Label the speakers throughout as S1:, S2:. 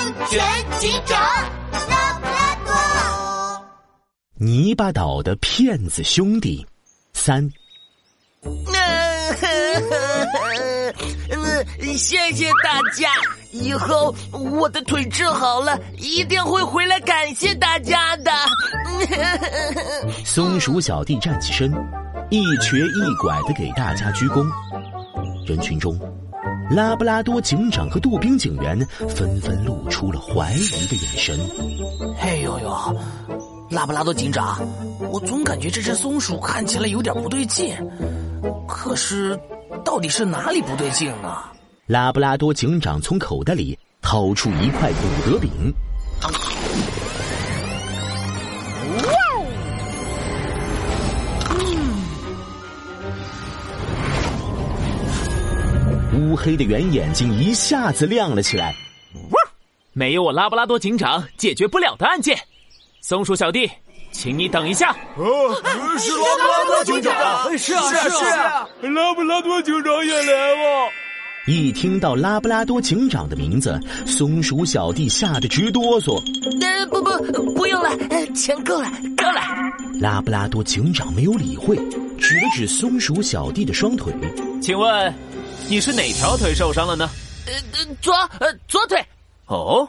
S1: 安全警长拉布拉多。
S2: 泥巴岛的骗子兄弟三。
S3: 谢谢大家，以后我的腿治好了，一定会回来感谢大家的。
S2: 松鼠小弟站起身，一瘸一拐的给大家鞠躬。人群中，拉布拉多警长和杜宾警员纷纷露出了怀疑的眼神。
S3: 哎呦呦，拉布拉多警长，我总感觉这只松鼠看起来有点不对劲，可是到底是哪里不对劲呢？
S2: 拉布拉多警长从口袋里掏出一块古德饼。乌黑的圆眼睛一下子亮了起来。
S4: 没有我拉布拉多警长解决不了的案件，松鼠小弟，请你等一下。
S5: 哦，是拉布拉多警长，
S4: 是啊是啊，
S5: 拉布拉多警长也来了。
S2: 一听到拉布拉多警长的名字，松鼠小弟吓得直哆嗦。
S3: 呃，不不，不用了，钱够了，够了。
S2: 拉布拉多警长没有理会，指了指松鼠小弟的双腿，
S4: 请问你是哪条腿受伤了呢？
S3: 呃，左呃左腿。
S4: 哦，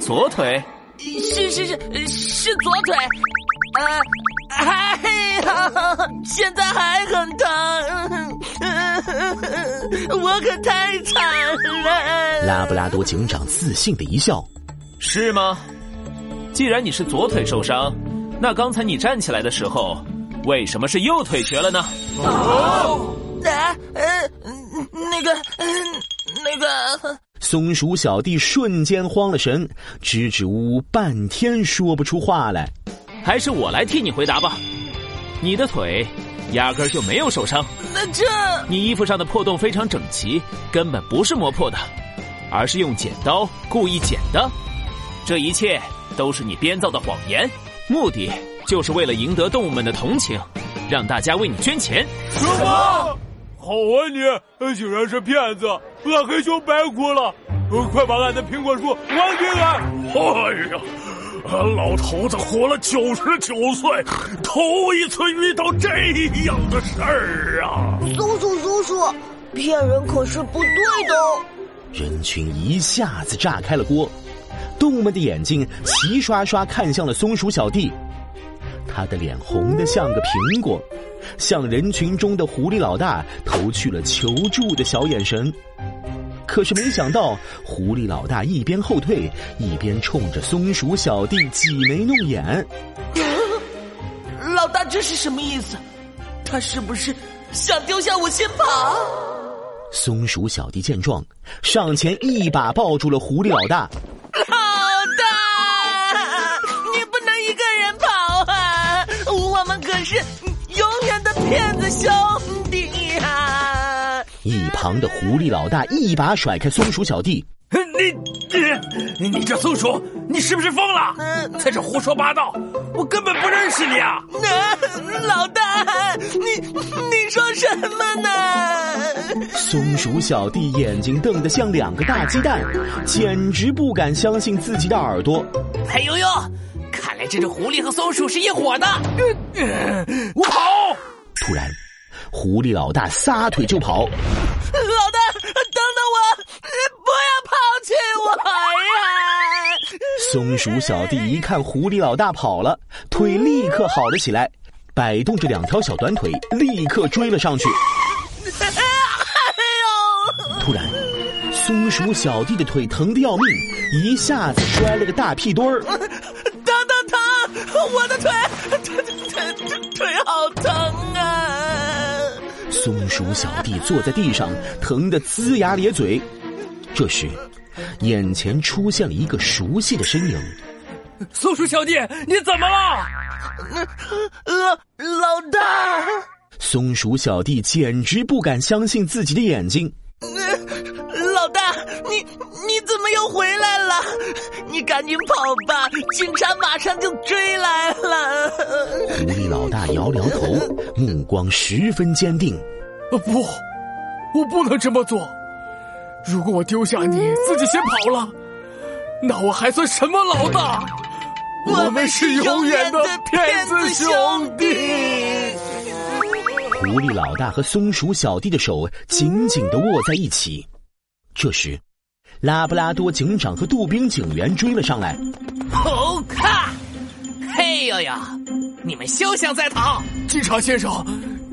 S4: 左腿？
S3: 是是是是左腿。呃，哎呀，现在还很疼，我可太惨了。
S2: 拉布拉多警长自信的一笑：“
S4: 是吗？既然你是左腿受伤，那刚才你站起来的时候，为什么是右腿瘸了呢？”
S3: 哦，啊，呃，那个，那个。
S2: 松鼠小弟瞬间慌了神，支支吾吾半天说不出话来。
S4: 还是我来替你回答吧。你的腿压根儿就没有受伤。
S3: 那这……
S4: 你衣服上的破洞非常整齐，根本不是磨破的，而是用剪刀故意剪的。这一切都是你编造的谎言，目的就是为了赢得动物们的同情，让大家为你捐钱。
S5: 什么？好啊你，竟然是骗子！俺黑熊白哭了，快把俺的苹果树还给俺！哎呀！俺老头子活了九十九岁，头一次遇到这样的事儿啊！
S1: 松鼠，松鼠，骗人可是不对的哦！
S2: 人群一下子炸开了锅，动物们的眼睛齐刷刷看向了松鼠小弟，他的脸红得像个苹果，向人群中的狐狸老大投去了求助的小眼神。可是没想到，狐狸老大一边后退，一边冲着松鼠小弟挤眉弄眼。
S3: 老大这是什么意思？他是不是想丢下我先跑？
S2: 松鼠小弟见状，上前一把抱住了狐狸老大。
S3: 老大，骗子兄弟呀！
S2: 一旁的狐狸老大一把甩开松鼠小弟，
S5: 你你你这松鼠，你是不是疯了？在这胡说八道，我根本不认识你啊！
S3: 老大，你你说什么呢？
S2: 松鼠小弟眼睛瞪得像两个大鸡蛋，简直不敢相信自己的耳朵。
S3: 哎呦呦，看来这只狐狸和松鼠是一伙的。
S5: 我跑！
S2: 突然。狐狸老大撒腿就跑，
S3: 老大，等等我，不要抛弃我呀！
S2: 松鼠小弟一看狐狸老大跑了，腿立刻好了起来，摆动着两条小短腿，立刻追了上去。哎呦！突然，松鼠小弟的腿疼得要命，一下子摔了个大屁墩儿。
S3: 疼疼疼！我的腿，腿腿腿腿好疼啊！
S2: 松鼠小弟坐在地上，疼得龇牙咧嘴。这时，眼前出现了一个熟悉的身影。
S5: 松鼠小弟，你怎么了？
S3: 老老大！
S2: 松鼠小弟简直不敢相信自己的眼睛。
S3: 老大，你你怎么又回来了？你赶紧跑吧，警察马上就追来了。
S2: 狐狸老大摇摇头，目光十分坚定。
S5: 不，我不能这么做。如果我丢下你自己先跑了，
S6: 那我还算什么老大？我们是永远的骗子兄弟。
S2: 狐狸老大和松鼠小弟的手紧紧的握在一起。这时，拉布拉多警长和杜宾警员追了上来。
S4: 好看！嘿呦呦！你们休想再逃！
S6: 警察先生，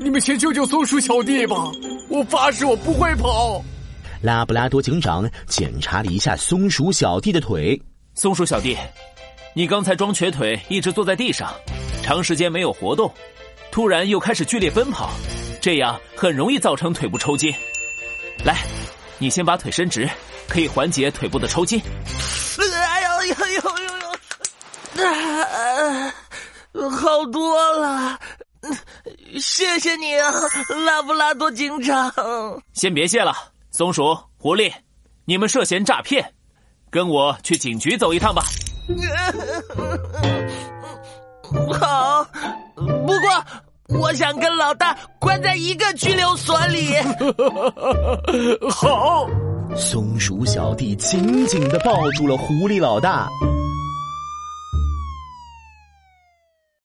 S6: 你们先救救松鼠小弟吧！我发誓我不会跑。
S2: 拉布拉多警长检查了一下松鼠小弟的腿。
S4: 松鼠小弟，你刚才装瘸腿，一直坐在地上，长时间没有活动，突然又开始剧烈奔跑，这样很容易造成腿部抽筋。来，你先把腿伸直，可以缓解腿部的抽筋。
S3: 哎呦呦呦呦呦！好多了，谢谢你啊，拉布拉多警长。
S4: 先别谢了，松鼠、狐狸，你们涉嫌诈骗，跟我去警局走一趟吧。
S3: 好，不过我想跟老大关在一个拘留所里。
S6: 好，
S2: 松鼠小弟紧紧的抱住了狐狸老大。